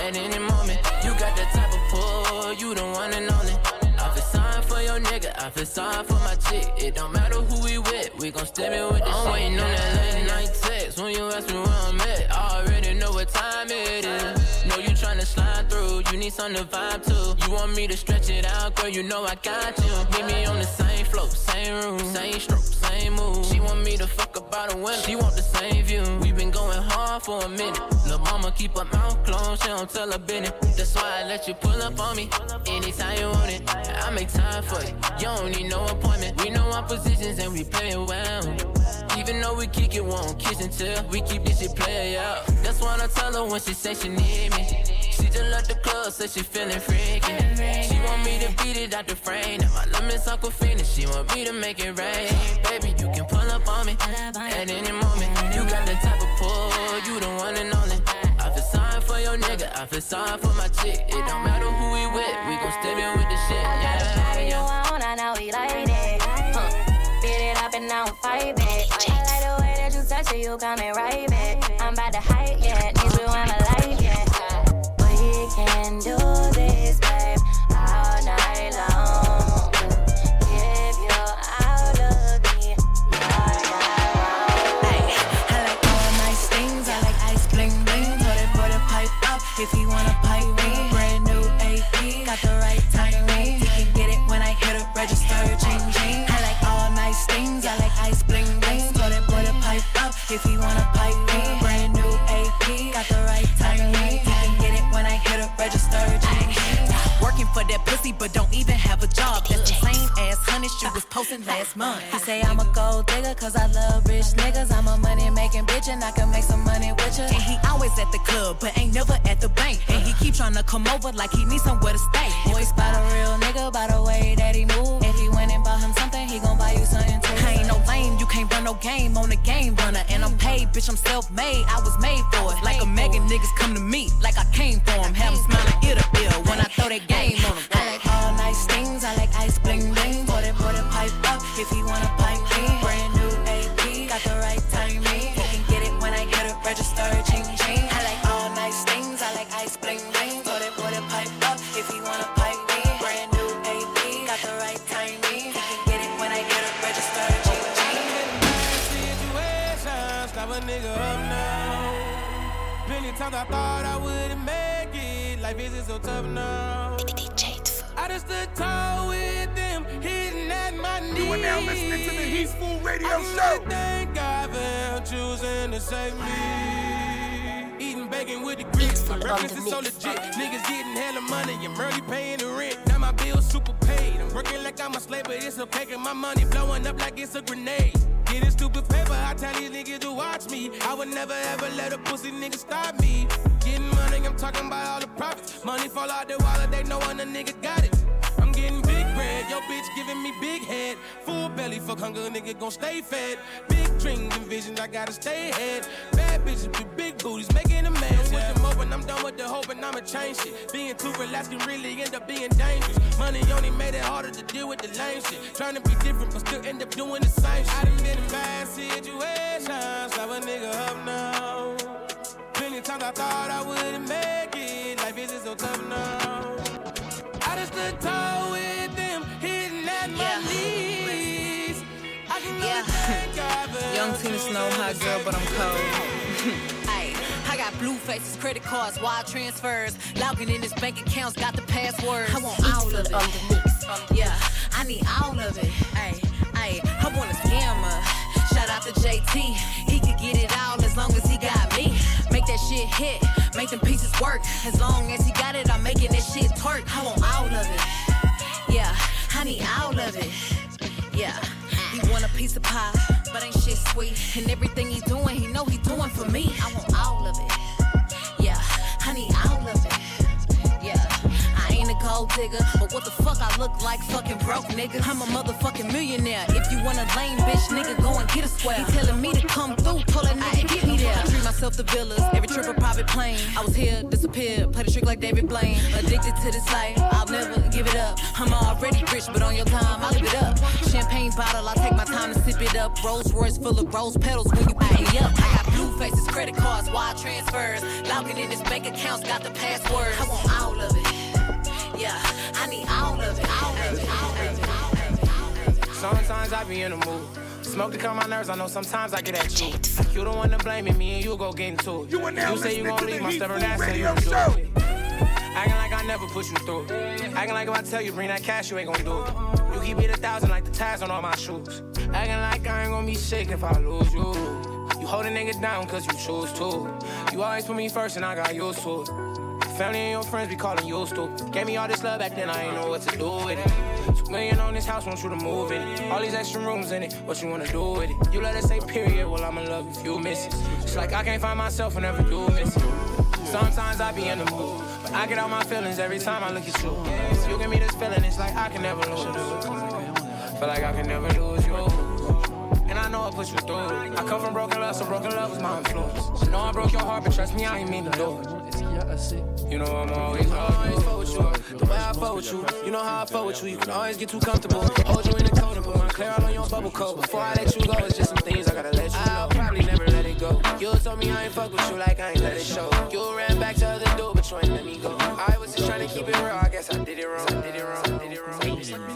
at any moment. You got the type of pull, you the one and only. Feel sorry for your nigga, I feel sorry for my chick. It don't matter who we with, we gon' step in with the I'm waiting on that late night text when you ask me where I'm at. I already know what time it is. Know you tryna slide through, you need something to vibe to. You want me to stretch it out, girl, you know I got you. Meet me on the same floor, same room, same stroke, same move. She want me to fuck about a window, she want the same view. We been going hard for a minute. Lil' mama keep her mouth closed, she don't tell her business. That's why I let you pull up on me anytime you want it. I make time for you, you don't need no appointment. We know our positions and we play well. Even though we kick it, won't kiss until. We keep this shit play out. That's what I tell her when she say she need me. She just left the club, say she feeling freaky. She want me to beat it out the frame. Now my lemons Aquafina, she want me to make it rain. Baby, you can pull up on me at any moment. You got the type of pull, you the one and only. I for your nigga, I feel sorry for my chick. It don't matter who we with, we gon' step in with the shit. Yeah, yeah. on, I know we like it. Huh. Beat it up and now fight it. I like the way that you touch it, you coming right back. I'm about to hype, yeah. Need you on my life, yeah. We can do this, if you wanna pipe me. Brand new AP, got the right timing. You can get it when I hit it, register. Working for that pussy, but don't honey she was posting last month. He say I'm a gold digger cause I love rich niggas. I'm a money making bitch and I can make some money with you. And he always at the club, but ain't never at the bank. And he keep trying to come over like he needs somewhere to stay. Boy, spot a real nigga by the way that he move. If he went and bought him something, he gon' buy you something too. I ain't no lame, you can't run no game on the game runner. And I'm paid, bitch, I'm self made. I was made for it. Like a Megan niggas come to me, like I came for him. Have him smiling ear to ear when I throw that game on him. Nice things. I like ice bling bling. Put it, put it pipe up if he wanna pipe me. Brand new AP, got the right timing. You can get it when I hit it, register, ching ching. I like all nice things. I like ice bling bling. Put it, put it pipe up if he wanna pipe me. Brand new AP, got the right timing. You can get it when I hit it, register, ching ching. situations, slap a nigga up now. Plenty times I thought I wouldn't make it. Life isn't so tough now. I just stood tall with them, hitting at my knees. You are now listening to the Heat Food Radio I Show. Thank God for him choosing to save me. Eating bacon with the grits. My breakfast is so legit. Niggas getting hella money. I'm early paying the rent. Now my bills super paid. I'm working like I'm a slave, but it's okay. Cause my money blowing up like it's a grenade. Getting stupid paper. I tell these niggas to watch me. I would never ever let a pussy nigga stop me. Money, I'm talking about all the profits. Money fall out the wallet, they know when a nigga got it. I'm getting big bread, yo bitch giving me big head. Full belly, fuck hunger, nigga gon' stay fed. Big dreams and visions, I gotta stay ahead. Bad bitches with big booties, making a mess. With them open, I'm done with the hope and I'ma change shit. Being too relaxed can really end up being dangerous. Money only made it harder to deal with the lame shit. Trying to be different, but still end up doing the same shit. I done been in bad situations, slap a nigga up now. Plenty times I thought I wouldn't make it. Life isn't so tough now. I just stood tall with them, hitting at my knees. I can only thank God for [LAUGHS] Young Tina Snow, hot girl, but I'm cold. [LAUGHS] Ay, I got blue faces, credit cards, wire transfers. Logging in his bank accounts, got the passwords. I want all of it. Yeah, I need all of it. Ay, ay, I want a scammer. Shout out to JT. He could get it all as long as he shit hit, make them pieces work. As long as he got it, I'm making this shit twerk. I want all of it. Yeah, I need all of it. Yeah, he want a piece of pie, but ain't shit sweet. And everything he doing, he know he doing for me. I want all of it. A but what the fuck I look like fucking broke nigga. I'm a motherfucking millionaire. If you want a lame bitch, nigga, go and get a square. He telling me to come through, told that nigga get me there. I treat myself to villas, every trip a private plane. I was here, disappeared, play the trick like David Blaine. Addicted to this life, I'll never give it up. I'm already rich, but on your time, I'll live it up. Champagne bottle, I take my time to sip it up. Rolls Royce full of rose petals when you pick me up. I got blue faces, credit cards, wire transfers. Logging in his bank accounts, got the password. I want all of it. Yeah, I need all of it, all of it, all of it, all of it. Sometimes I be in the mood. Smoke to calm my nerves, I know sometimes I get at you. Like you the one to blame it, me and you go get into it. You, now say you listening gon' to leave the my Heat stubborn Food ass, say you Radio gon' do it. Acting like I never put you through it. Acting like if I tell you bring that cash, you ain't gon' do it. You keep it a thousand like the ties on all my shoes. Acting like I ain't gon' be shaking if I lose you. You hold a nigga down cause you choose to. You always put me first and I got used to it. Family and your friends be calling you to. Gave me all this love back then, I ain't know what to do with it. Two million on this house, want you to move in it. All these extra rooms in it, what you wanna do with it? You let us say period, well I'ma love if you miss it. It's like I can't find myself whenever you miss it. Sometimes I be in the mood, but I get all my feelings every time I look at you. You give me this feeling, it's like I can never lose. You. Feel like I can never lose you. And I know I put you through. I come from broken love, so broken love was my influence. I know I broke your heart, but trust me, I ain't mean to do it. You know I'm always, always fuck with you. The way I fuck with you, you know how I fuck with you. You can always get too comfortable. Hold you in the corner, put my clear all on your bubble coat. Before I let you go, it's just some things I gotta let you know. I'll probably never let it go. You told me I ain't fuck with you like I ain't let it show. You ran back to other dude, but you ain't let me go. I was just trying to keep it real. I guess I. I did it wrong. I did it wrong. I did it wrong.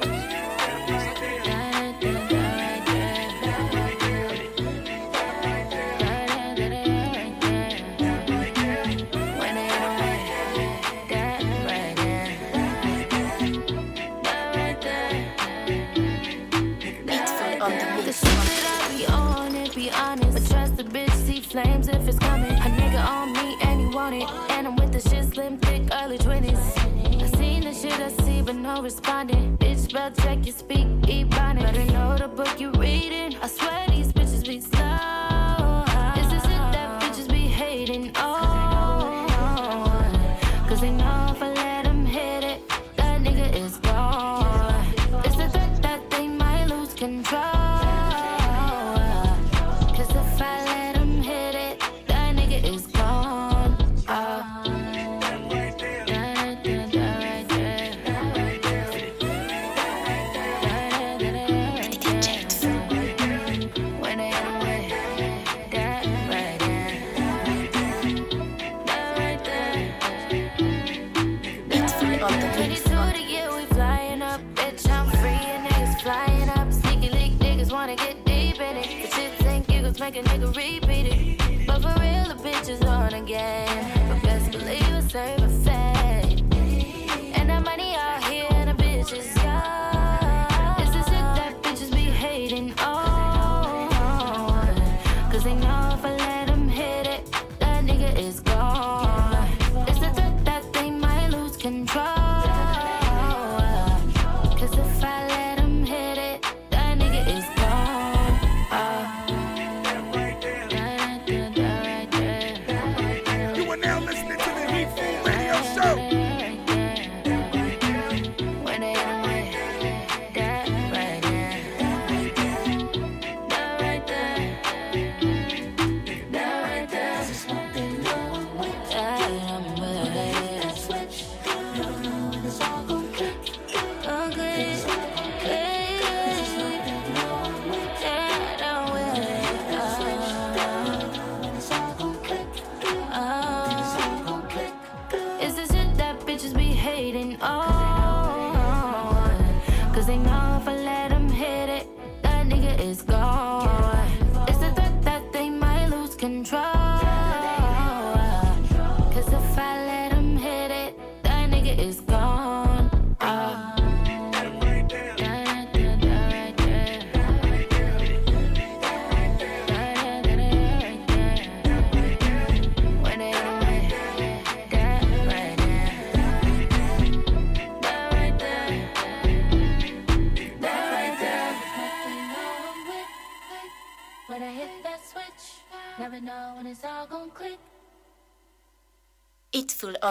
No responding. Bitch, spell check, you speak, ebonics. Better know the book you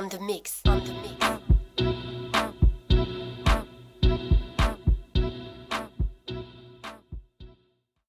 the mix.